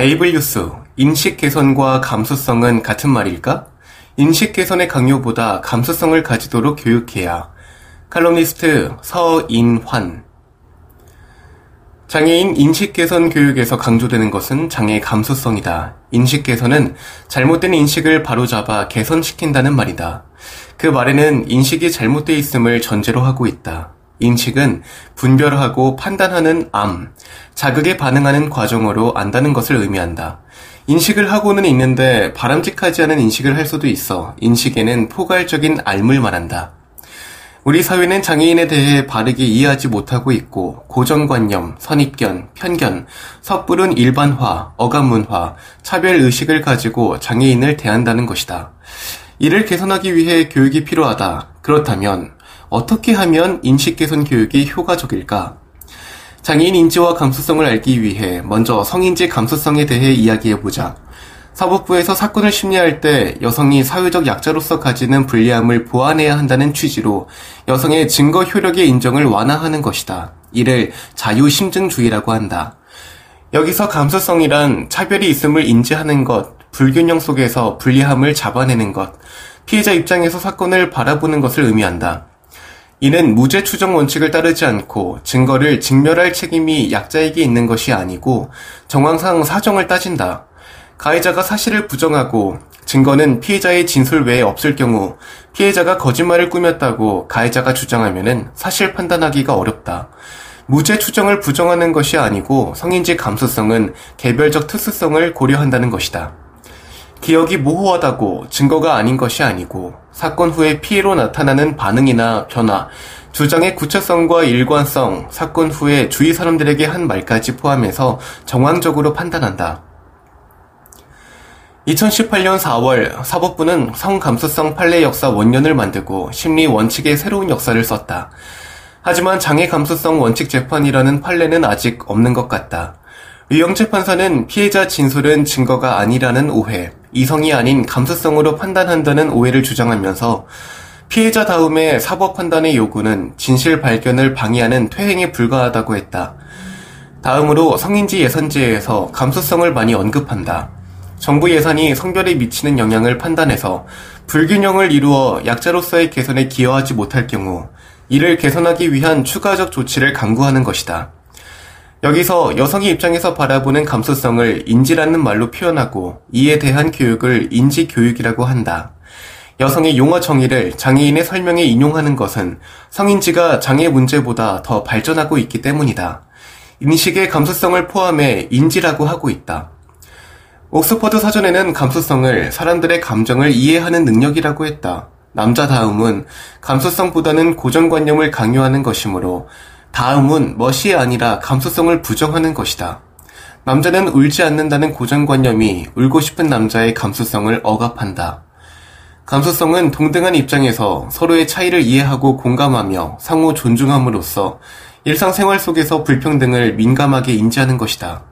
에이블 뉴스, 인식 개선과 감수성은 같은 말일까? 인식 개선의 강요보다 감수성을 가지도록 교육해야. 칼럼니스트 서인환. 장애인 인식 개선 교육에서 강조되는 것은 장애의 감수성이다. 인식 개선은 잘못된 인식을 바로잡아 개선시킨다는 말이다. 그 말에는 인식이 잘못되어 있음을 전제로 하고 있다. 인식은 분별하고 판단하는 암, 자극에 반응하는 과정으로 안다는 것을 의미한다. 인식을 하고는 있는데 바람직하지 않은 인식을 할 수도 있어 인식에는 포괄적인 알물 말한다. 우리 사회는 장애인에 대해 바르게 이해하지 못하고 있고 고정관념, 선입견, 편견, 섣부른 일반화, 어감문화, 차별의식을 가지고 장애인을 대한다는 것이다. 이를 개선하기 위해 교육이 필요하다. 그렇다면 어떻게 하면 인식 개선 교육이 효과적일까? 장애인 인지와 감수성을 알기 위해 먼저 성인지 감수성에 대해 이야기해보자. 사법부에서 사건을 심리할 때 여성이 사회적 약자로서 가지는 불리함을 보완해야 한다는 취지로 여성의 증거 효력의 인정을 완화하는 것이다. 이를 자유심증주의라고 한다. 여기서 감수성이란 차별이 있음을 인지하는 것, 불균형 속에서 불리함을 잡아내는 것, 피해자 입장에서 사건을 바라보는 것을 의미한다. 이는 무죄 추정 원칙을 따르지 않고 증거를 증멸할 책임이 약자에게 있는 것이 아니고 정황상 사정을 따진다. 가해자가 사실을 부정하고 증거는 피해자의 진술 외에 없을 경우 피해자가 거짓말을 꾸몄다고 가해자가 주장하면 사실 판단하기가 어렵다. 무죄 추정을 부정하는 것이 아니고 성인지 감수성은 개별적 특수성을 고려한다는 것이다. 기억이 모호하다고 증거가 아닌 것이 아니고 사건 후에 피해로 나타나는 반응이나 변화, 주장의 구체성과 일관성, 사건 후에 주위 사람들에게 한 말까지 포함해서 정황적으로 판단한다. 2018년 4월 사법부는 성감수성 판례 역사 원년을 만들고 심리 원칙의 새로운 역사를 썼다. 하지만 장애 감수성 원칙 재판이라는 판례는 아직 없는 것 같다. 유영재 판사는 피해자 진술은 증거가 아니라는 오해, 이성이 아닌 감수성으로 판단한다는 오해를 주장하면서 피해자 다음에 사법 판단의 요구는 진실 발견을 방해하는 퇴행에 불과하다고 했다. 다음으로 성인지 예산제에서 감수성을 많이 언급한다. 정부 예산이 성별에 미치는 영향을 판단해서 불균형을 이루어 약자로서의 개선에 기여하지 못할 경우 이를 개선하기 위한 추가적 조치를 강구하는 것이다. 여기서 여성의 입장에서 바라보는 감수성을 인지라는 말로 표현하고 이에 대한 교육을 인지 교육이라고 한다. 여성의 용어 정의를 장애인의 설명에 인용하는 것은 성인지가 장애 문제보다 더 발전하고 있기 때문이다. 인식의 감수성을 포함해 인지라고 하고 있다. 옥스퍼드 사전에는 감수성을 사람들의 감정을 이해하는 능력이라고 했다. 남자 다음은 감수성보다는 고정관념을 강요하는 것이므로 다음은 멋이 아니라 감수성을 부정하는 것이다. 남자는 울지 않는다는 고정관념이 울고 싶은 남자의 감수성을 억압한다. 감수성은 동등한 입장에서 서로의 차이를 이해하고 공감하며 상호 존중함으로써 일상생활 속에서 불평등을 민감하게 인지하는 것이다.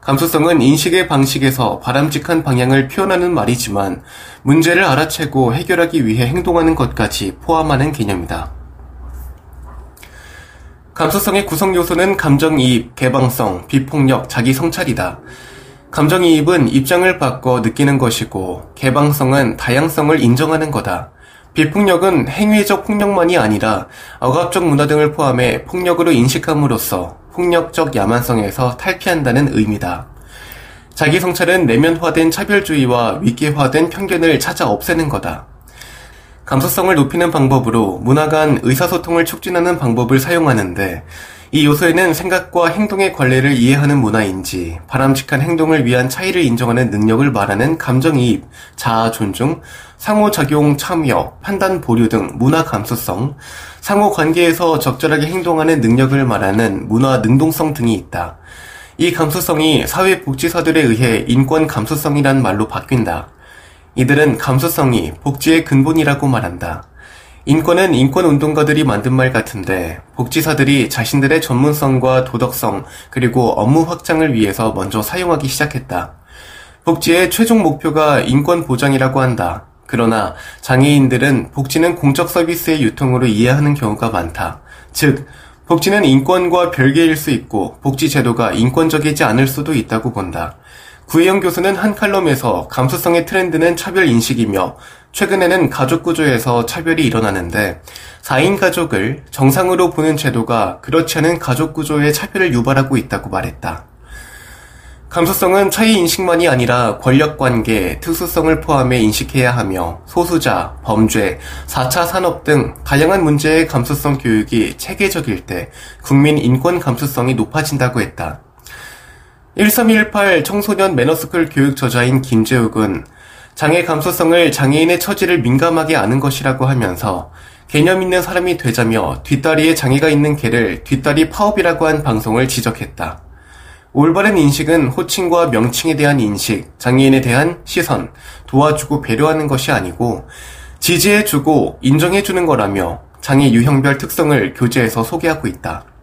감수성은 인식의 방식에서 바람직한 방향을 표현하는 말이지만 문제를 알아채고 해결하기 위해 행동하는 것까지 포함하는 개념이다. 감수성의 구성 요소는 감정이입, 개방성, 비폭력, 자기 성찰이다. 감정이입은 입장을 바꿔 느끼는 것이고, 개방성은 다양성을 인정하는 거다. 비폭력은 행위적 폭력만이 아니라 억압적 문화 등을 포함해 폭력으로 인식함으로써 폭력적 야만성에서 탈피한다는 의미다. 자기 성찰은 내면화된 차별주의와 위계화된 편견을 찾아 없애는 거다. 감수성을 높이는 방법으로 문화 간 의사소통을 촉진하는 방법을 사용하는데 이 요소에는 생각과 행동의 관례를 이해하는 문화인지 바람직한 행동을 위한 차이를 인정하는 능력을 말하는 감정이입, 자아 존중, 상호작용 참여, 판단 보류 등 문화 감수성, 상호 관계에서 적절하게 행동하는 능력을 말하는 문화 능동성 등이 있다. 이 감수성이 사회복지사들에 의해 인권 감수성이란 말로 바뀐다. 이들은 감수성이 복지의 근본이라고 말한다. 인권은 인권운동가들이 만든 말 같은데 복지사들이 자신들의 전문성과 도덕성 그리고 업무 확장을 위해서 먼저 사용하기 시작했다. 복지의 최종 목표가 인권 보장이라고 한다. 그러나 장애인들은 복지는 공적 서비스의 유통으로 이해하는 경우가 많다. 즉, 복지는 인권과 별개일 수 있고 복지 제도가 인권적이지 않을 수도 있다고 본다. 구혜영 교수는 한 칼럼에서 감수성의 트렌드는 차별 인식이며 최근에는 가족 구조에서 차별이 일어나는데 4인 가족을 정상으로 보는 제도가 그렇지 않은 가족 구조의 차별을 유발하고 있다고 말했다. 감수성은 차이 인식만이 아니라 권력 관계, 특수성을 포함해 인식해야 하며 소수자, 범죄, 4차 산업 등 다양한 문제의 감수성 교육이 체계적일 때 국민 인권 감수성이 높아진다고 했다. 1318 청소년 매너스쿨 교육 저자인 김재욱은 장애 감수성을 장애인의 처지를 민감하게 아는 것이라고 하면서 개념 있는 사람이 되자며 뒷다리에 장애가 있는 개를 뒷다리 파업이라고 한 방송을 지적했다. 올바른 인식은 호칭과 명칭에 대한 인식, 장애인에 대한 시선, 도와주고 배려하는 것이 아니고 지지해주고 인정해주는 거라며 장애 유형별 특성을 교재에서 소개하고 있다.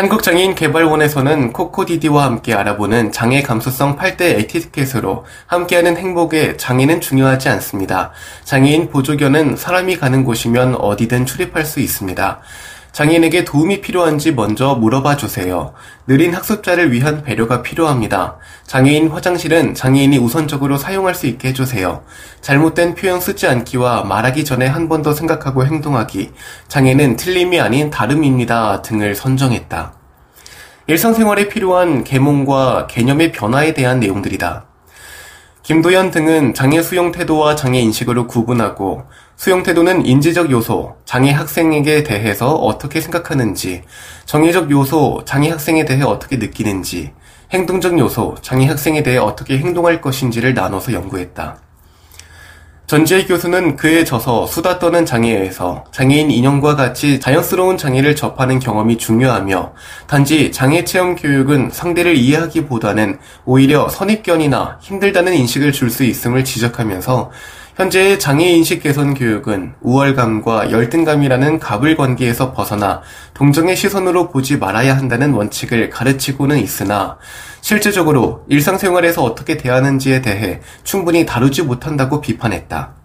한국장애인개발원에서는 코코디디와 함께 알아보는 장애 감수성 8대 에티켓으로 함께하는 행복에 장애는 중요하지 않습니다. 장애인 보조견은 사람이 가는 곳이면 어디든 출입할 수 있습니다. 장애인에게 도움이 필요한지 먼저 물어봐 주세요. 느린 학습자를 위한 배려가 필요합니다. 장애인 화장실은 장애인이 우선적으로 사용할 수 있게 해주세요. 잘못된 표현 쓰지 않기와 말하기 전에 한 번 더 생각하고 행동하기, 장애는 틀림이 아닌 다름입니다 등을 선정했다. 일상생활에 필요한 계몽과 개념의 변화에 대한 내용들이다. 김도연 등은 장애 수용 태도와 장애 인식으로 구분하고 수용 태도는 인지적 요소, 장애 학생에게 대해서 어떻게 생각하는지, 정의적 요소, 장애 학생에 대해 어떻게 느끼는지, 행동적 요소, 장애 학생에 대해 어떻게 행동할 것인지를 나눠서 연구했다. 전지혜 교수는 그에 져서 수다 떠는 장애에서 장애인 인형과 같이 자연스러운 장애를 접하는 경험이 중요하며 단지 장애 체험 교육은 상대를 이해하기보다는 오히려 선입견이나 힘들다는 인식을 줄 수 있음을 지적하면서 현재의 장애인식 개선 교육은 우월감과 열등감이라는 갑을 관계에서 벗어나 동정의 시선으로 보지 말아야 한다는 원칙을 가르치고는 있으나 실제적으로 일상생활에서 어떻게 대하는지에 대해 충분히 다루지 못한다고 비판했다.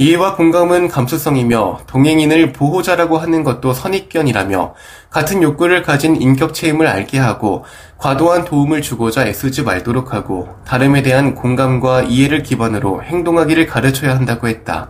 이해와 공감은 감수성이며 동행인을 보호자라고 하는 것도 선입견이라며 같은 욕구를 가진 인격체임을 알게 하고 과도한 도움을 주고자 애쓰지 말도록 하고 다름에 대한 공감과 이해를 기반으로 행동하기를 가르쳐야 한다고 했다.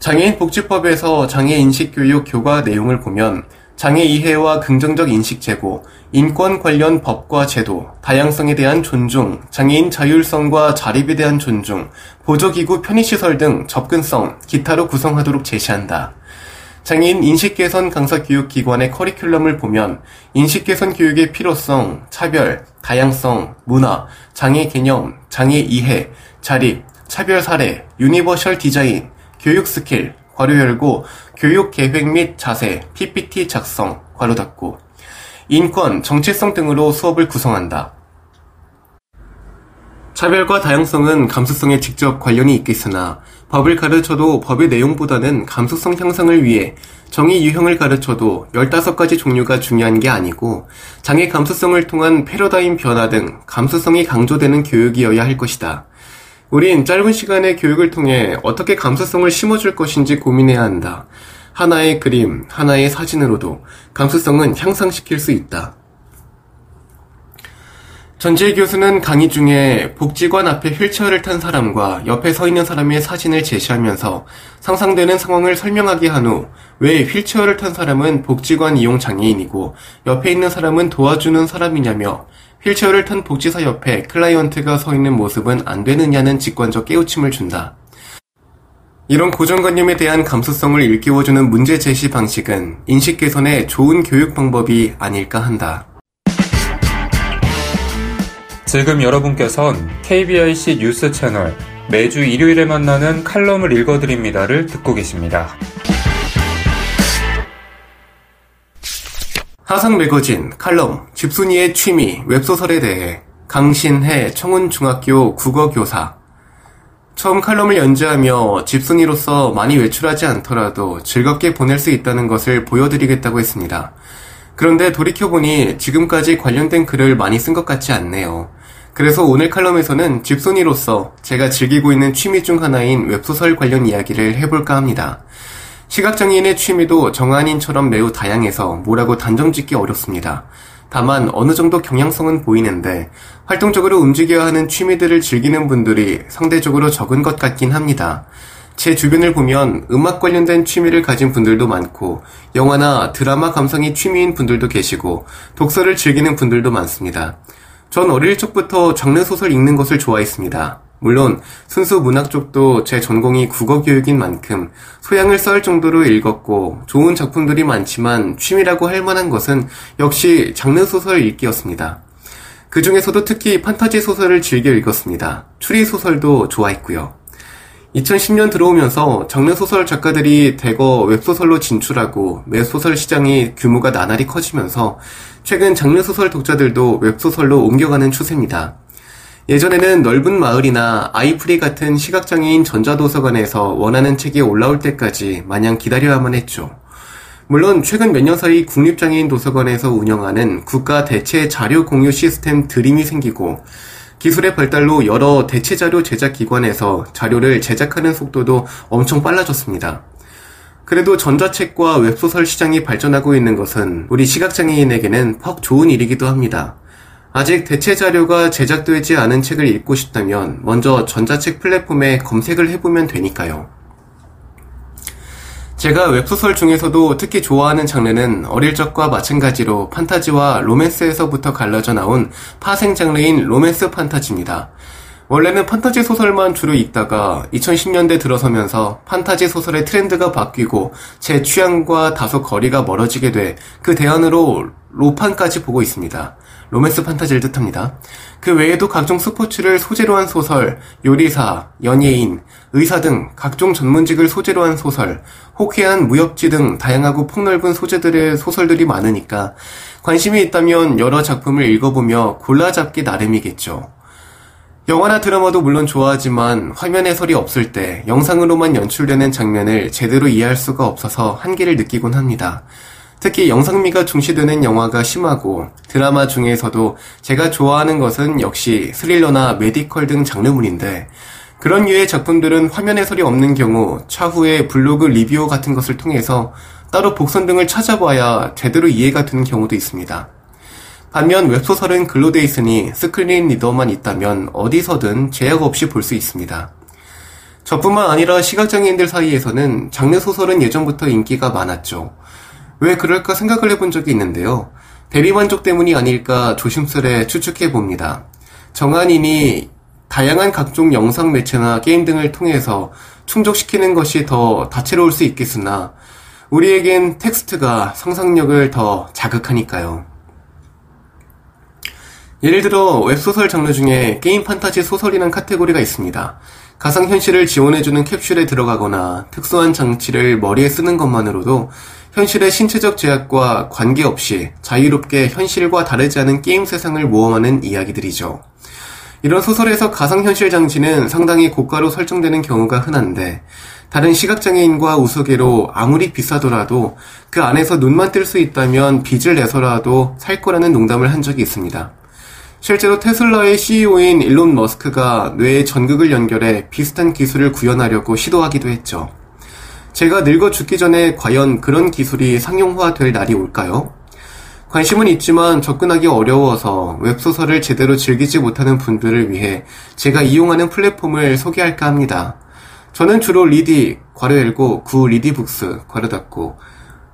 장애인 복지법에서 장애인식 교육 교과 내용을 보면 장애 이해와 긍정적 인식 제고, 인권 관련 법과 제도, 다양성에 대한 존중, 장애인 자율성과 자립에 대한 존중, 보조기구 편의시설 등 접근성, 기타로 구성하도록 제시한다. 장애인 인식개선 강사 교육기관의 커리큘럼을 보면 인식개선 교육의 필요성, 차별, 다양성, 문화, 장애 개념, 장애 이해, 자립, 차별 사례, 유니버셜 디자인, 교육 스킬, 괄호 열고 교육 계획 및 자세, PPT 작성, 괄호 닫고 인권, 정체성 등으로 수업을 구성한다. 차별과 다양성은 감수성에 직접 관련이 있겠으나 법을 가르쳐도 법의 내용보다는 감수성 향상을 위해 정의 유형을 가르쳐도 15가지 종류가 중요한 게 아니고 장애 감수성을 통한 패러다임 변화 등 감수성이 강조되는 교육이어야 할 것이다. 우린 짧은 시간의 교육을 통해 어떻게 감수성을 심어줄 것인지 고민해야 한다. 하나의 그림, 하나의 사진으로도 감수성은 향상시킬 수 있다. 전지혜 교수는 강의 중에 복지관 앞에 휠체어를 탄 사람과 옆에 서 있는 사람의 사진을 제시하면서 상상되는 상황을 설명하게 한 후 왜 휠체어를 탄 사람은 복지관 이용 장애인이고 옆에 있는 사람은 도와주는 사람이냐며 휠체어를 탄 복지사 옆에 클라이언트가 서 있는 모습은 안 되느냐는 직관적 깨우침을 준다. 이런 고정관념에 대한 감수성을 일깨워주는 문제 제시 방식은 인식 개선의 좋은 교육 방법이 아닐까 한다. 지금 여러분께선 KBIC 뉴스 채널 매주 일요일에 만나는 칼럼을 읽어드립니다를 듣고 계십니다. 하상 매거진 칼럼 집순이의 취미 웹소설에 대해 강신해 청운중학교 국어교사 처음 칼럼을 연재하며 집순이로서 많이 외출하지 않더라도 즐겁게 보낼 수 있다는 것을 보여드리겠다고 했습니다. 그런데 돌이켜보니 지금까지 관련된 글을 많이 쓴 것 같지 않네요. 그래서 오늘 칼럼에서는 집순이로서 제가 즐기고 있는 취미 중 하나인 웹소설 관련 이야기를 해볼까 합니다. 시각장애인의 취미도 정한인처럼 매우 다양해서 뭐라고 단정 짓기 어렵습니다. 다만 어느 정도 경향성은 보이는데 활동적으로 움직여야 하는 취미들을 즐기는 분들이 상대적으로 적은 것 같긴 합니다. 제 주변을 보면 음악 관련된 취미를 가진 분들도 많고 영화나 드라마 감상이 취미인 분들도 계시고 독서를 즐기는 분들도 많습니다. 전 어릴 적부터 장르 소설 읽는 것을 좋아했습니다. 물론 순수 문학 쪽도 제 전공이 국어 교육인 만큼 소양을 쌓을 정도로 읽었고 좋은 작품들이 많지만 취미라고 할 만한 것은 역시 장르 소설 읽기였습니다. 그 중에서도 특히 판타지 소설을 즐겨 읽었습니다. 추리 소설도 좋아했고요. 2010년 들어오면서 장르 소설 작가들이 대거 웹소설로 진출하고 웹소설 시장이 규모가 나날이 커지면서 최근 장르 소설 독자들도 웹소설로 옮겨가는 추세입니다. 예전에는 넓은 마을이나 아이프리 같은 시각장애인 전자도서관에서 원하는 책이 올라올 때까지 마냥 기다려야만 했죠. 물론 최근 몇 년 사이 국립장애인 도서관에서 운영하는 국가 대체 자료 공유 시스템 드림이 생기고 기술의 발달로 여러 대체 자료 제작 기관에서 자료를 제작하는 속도도 엄청 빨라졌습니다. 그래도 전자책과 웹소설 시장이 발전하고 있는 것은 우리 시각장애인에게는 퍽 좋은 일이기도 합니다. 아직 대체 자료가 제작되지 않은 책을 읽고 싶다면 먼저 전자책 플랫폼에 검색을 해보면 되니까요. 제가 웹소설 중에서도 특히 좋아하는 장르는 어릴 적과 마찬가지로 판타지와 로맨스에서부터 갈라져 나온 파생 장르인 로맨스 판타지입니다. 원래는 판타지 소설만 주로 읽다가 2010년대 들어서면서 판타지 소설의 트렌드가 바뀌고 제 취향과 다소 거리가 멀어지게 돼 그 대안으로 로판까지 보고 있습니다. 로맨스 판타지를 뜻합니다. 그 외에도 각종 스포츠를 소재로 한 소설, 요리사, 연예인, 의사 등 각종 전문직을 소재로 한 소설, 호쾌한 무협지 등 다양하고 폭넓은 소재들의 소설들이 많으니까 관심이 있다면 여러 작품을 읽어보며 골라잡기 나름이겠죠. 영화나 드라마도 물론 좋아하지만 화면 해설이 없을 때 영상으로만 연출되는 장면을 제대로 이해할 수가 없어서 한계를 느끼곤 합니다. 특히 영상미가 중시되는 영화가 심하고 드라마 중에서도 제가 좋아하는 것은 역시 스릴러나 메디컬 등 장르물인데 그런 류의 작품들은 화면 해설이 없는 경우 차후에 블로그 리뷰어 같은 것을 통해서 따로 복선 등을 찾아봐야 제대로 이해가 되는 경우도 있습니다. 반면 웹소설은 글로 돼 있으니 스크린 리더만 있다면 어디서든 제약 없이 볼 수 있습니다. 저뿐만 아니라 시각장애인들 사이에서는 장르 소설은 예전부터 인기가 많았죠. 왜 그럴까 생각을 해본 적이 있는데요. 대리 만족 때문이 아닐까 조심스레 추측해 봅니다. 정안인이 다양한 각종 영상 매체나 게임 등을 통해서 충족시키는 것이 더 다채로울 수 있겠으나 우리에겐 텍스트가 상상력을 더 자극하니까요. 예를 들어 웹소설 장르 중에 게임 판타지 소설이란 카테고리가 있습니다. 가상현실을 지원해주는 캡슐에 들어가거나 특수한 장치를 머리에 쓰는 것만으로도 현실의 신체적 제약과 관계없이 자유롭게 현실과 다르지 않은 게임 세상을 모험하는 이야기들이죠. 이런 소설에서 가상현실 장치는 상당히 고가로 설정되는 경우가 흔한데 다른 시각장애인과 우스개로 아무리 비싸더라도 그 안에서 눈만 뜰 수 있다면 빚을 내서라도 살 거라는 농담을 한 적이 있습니다. 실제로 테슬라의 CEO인 일론 머스크가 뇌의 전극을 연결해 비슷한 기술을 구현하려고 시도하기도 했죠. 제가 늙어 죽기 전에 과연 그런 기술이 상용화될 날이 올까요? 관심은 있지만 접근하기 어려워서 웹소설을 제대로 즐기지 못하는 분들을 위해 제가 이용하는 플랫폼을 소개할까 합니다. 저는 주로 리디, 괄호 열고, 구 리디북스, 괄호 닫고,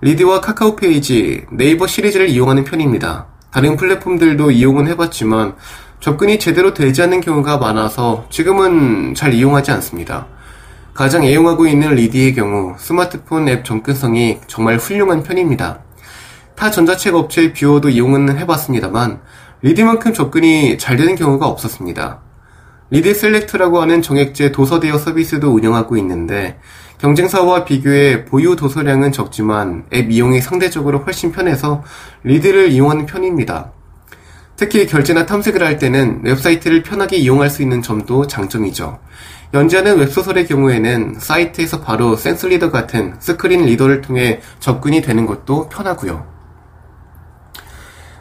리디와 카카오 페이지, 네이버 시리즈를 이용하는 편입니다. 다른 플랫폼들도 이용은 해봤지만 접근이 제대로 되지 않는 경우가 많아서 지금은 잘 이용하지 않습니다. 가장 애용하고 있는 리디의 경우 스마트폰 앱 접근성이 정말 훌륭한 편입니다. 타 전자책 업체의 뷰어도 이용은 해봤습니다만 리디만큼 접근이 잘 되는 경우가 없었습니다. 리디 셀렉트라고 하는 정액제 도서 대여 서비스도 운영하고 있는데 경쟁사와 비교해 보유 도서량은 적지만 앱 이용이 상대적으로 훨씬 편해서 리디를 이용하는 편입니다. 특히 결제나 탐색을 할 때는 웹사이트를 편하게 이용할 수 있는 점도 장점이죠. 연재하는 웹소설의 경우에는 사이트에서 바로 센스 리더 같은 스크린 리더를 통해 접근이 되는 것도 편하고요.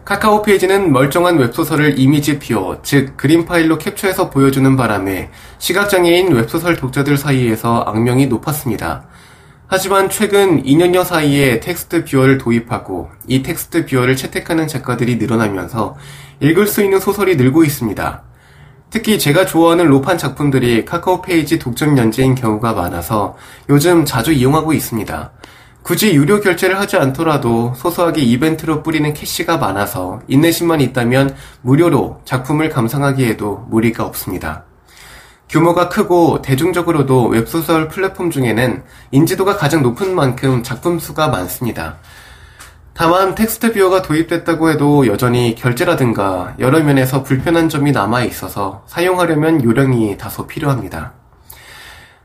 카카오 페이지는 멀쩡한 웹소설을 이미지 뷰어, 즉 그림 파일로 캡처해서 보여주는 바람에 시각장애인 웹소설 독자들 사이에서 악명이 높았습니다. 하지만 최근 2년여 사이에 텍스트 뷰어를 도입하고 이 텍스트 뷰어를 채택하는 작가들이 늘어나면서 읽을 수 있는 소설이 늘고 있습니다. 특히 제가 좋아하는 로판 작품들이 카카오 페이지 독점 연재인 경우가 많아서 요즘 자주 이용하고 있습니다. 굳이 유료 결제를 하지 않더라도 소소하게 이벤트로 뿌리는 캐시가 많아서 인내심만 있다면 무료로 작품을 감상하기에도 무리가 없습니다. 규모가 크고 대중적으로도 웹소설 플랫폼 중에는 인지도가 가장 높은 만큼 작품 수가 많습니다. 다만 텍스트 뷰어가 도입됐다고 해도 여전히 결제라든가 여러 면에서 불편한 점이 남아 있어서 사용하려면 요령이 다소 필요합니다.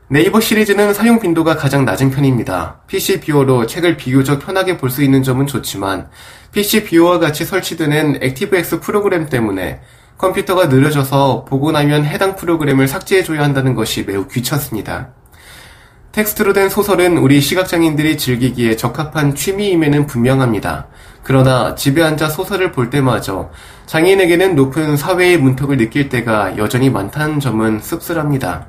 네이버 시리즈는 사용 빈도가 가장 낮은 편입니다. PC 뷰어로 책을 비교적 편하게 볼 수 있는 점은 좋지만 PC 뷰어와 같이 설치되는 액티브엑스 프로그램 때문에 컴퓨터가 느려져서 보고 나면 해당 프로그램을 삭제해줘야 한다는 것이 매우 귀찮습니다. 텍스트로 된 소설은 우리 시각장애인들이 즐기기에 적합한 취미임에는 분명합니다. 그러나 집에 앉아 소설을 볼 때마저 장애인에게는 높은 사회의 문턱을 느낄 때가 여전히 많다는 점은 씁쓸합니다.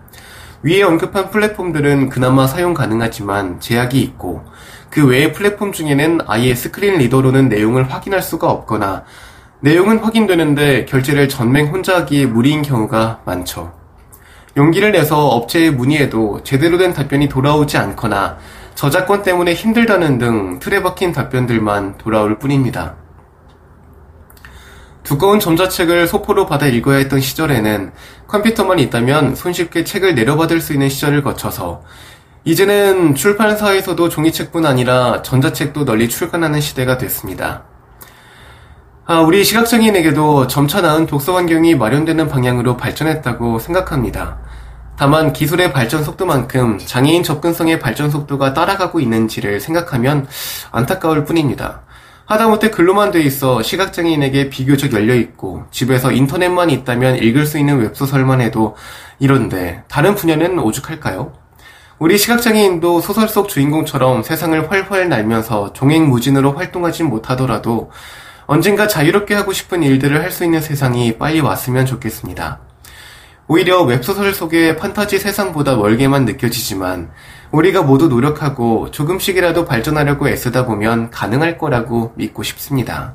위에 언급한 플랫폼들은 그나마 사용 가능하지만 제약이 있고 그 외의 플랫폼 중에는 아예 스크린 리더로는 내용을 확인할 수가 없거나 내용은 확인되는데 결제를 전맹 혼자 하기에 무리인 경우가 많죠. 용기를 내서 업체에 문의해도 제대로 된 답변이 돌아오지 않거나 저작권 때문에 힘들다는 등 틀에 박힌 답변들만 돌아올 뿐입니다. 두꺼운 점자책을 소포로 받아 읽어야 했던 시절에는 컴퓨터만 있다면 손쉽게 책을 내려받을 수 있는 시절을 거쳐서 이제는 출판사에서도 종이책뿐 아니라 전자책도 널리 출간하는 시대가 됐습니다. 아, 우리 시각장애인에게도 점차 나은 독서 환경이 마련되는 방향으로 발전했다고 생각합니다. 다만 기술의 발전 속도만큼 장애인 접근성의 발전 속도가 따라가고 있는지를 생각하면 안타까울 뿐입니다. 하다못해 글로만 돼 있어 시각장애인에게 비교적 열려있고 집에서 인터넷만 있다면 읽을 수 있는 웹소설만 해도 이런데 다른 분야는 오죽할까요? 우리 시각장애인도 소설 속 주인공처럼 세상을 훨훨 날면서 종횡무진으로 활동하진 못하더라도 언젠가 자유롭게 하고 싶은 일들을 할 수 있는 세상이 빨리 왔으면 좋겠습니다. 오히려 웹소설 속의 판타지 세상보다 멀게만 느껴지지만 우리가 모두 노력하고 조금씩이라도 발전하려고 애쓰다 보면 가능할 거라고 믿고 싶습니다.